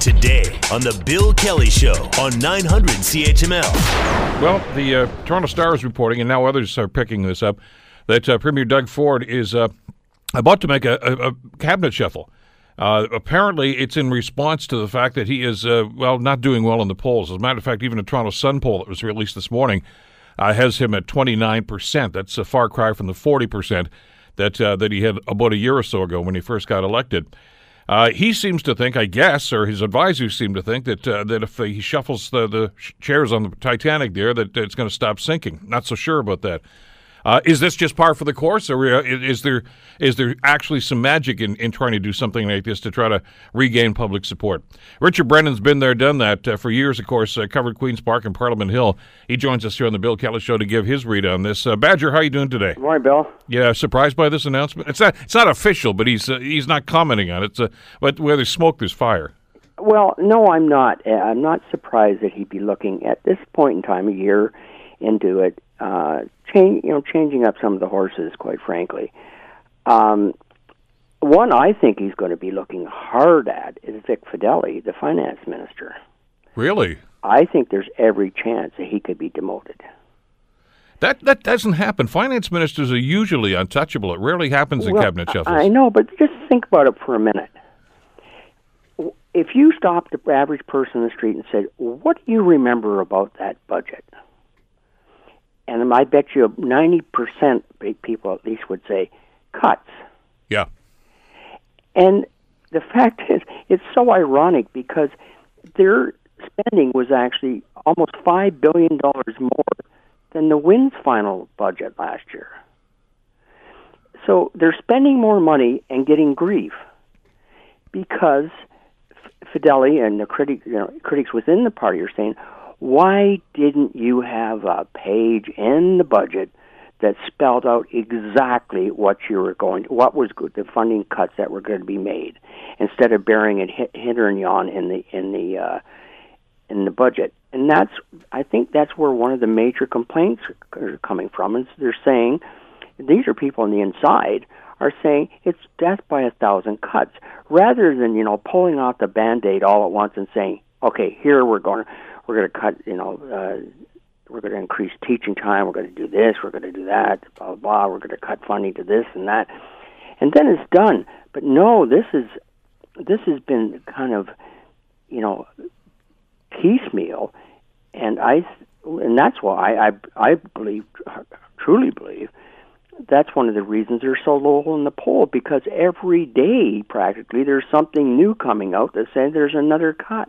Today on The Bill Kelly Show on 900 CHML. Well, the uh, Toronto Star is reporting, and now others are picking this up, that uh, Premier Doug Ford is uh, about to make a, a, a cabinet shuffle. Uh, apparently, it's in response to the fact that he is, uh, well, not doing well in the polls. As a matter of fact, even a Toronto Sun poll that was released this morning uh, has him at 29%. That's a far cry from the 40% that, that he had about a year or so ago when he first got elected. Uh, he seems to think, I guess, or his advisors seem to think that uh, that if he shuffles the, the chairs on the Titanic there, that it's going to stop sinking. Not so sure about that. Uh, is this just par for the course, or uh, is there is there actually some magic in, in trying to do something like this to try to regain public support? Richard Brennan's been there, done that uh, for years. Of course, uh, covered Queens Park and Parliament Hill. He joins us here on the Bill Kelly Show to give his read on this. Uh, Badger, how are you doing today? Good morning, Bill. Yeah, surprised by this announcement. It's not it's not official, but he's uh, he's not commenting on it. but where there's smoke, there's fire. Well, no, I'm not. I'm not surprised that he'd be looking at this point in time, of year into it, uh, change, you know, changing up some of the horses, quite frankly. Um, one I think he's going to be looking hard at is Vic Fedeli, the finance minister. Really? I think there's every chance that he could be demoted. That that doesn't happen. Finance ministers are usually untouchable. It rarely happens in well, cabinet shuffles. I know, but just think about it for a minute. If you stopped the average person in the street and said, "What do you remember about that budget?" And I bet you 90% people at least would say cuts. Yeah. And the fact is, it's so ironic because their spending was actually almost $5 billion more than the Wynne's final budget last year. So they're spending more money and getting grief because Fedeli and the critic, you know, critics within the party are saying, why didn't you have a page in the budget that spelled out exactly what you were going to, what was good, the funding cuts that were going to be made instead of burying it hinder and yon in the in the uh, in the budget? And that's I think that's where one of the major complaints are coming from is they're saying these are people on the inside are saying it's death by a thousand cuts rather than you know pulling off the band-aid all at once and saying okay here we're going we're going to cut, you know, uh, we're going to increase teaching time, we're going to do this, we're going to do that, blah, blah, blah, we're going to cut funding to this and that. And then it's done. But no, this is this has been kind of, you know, piecemeal, and I, and that's why I, I, I believe, truly believe, that's one of the reasons they're so low in the poll because every day practically there's something new coming out that says there's another cut.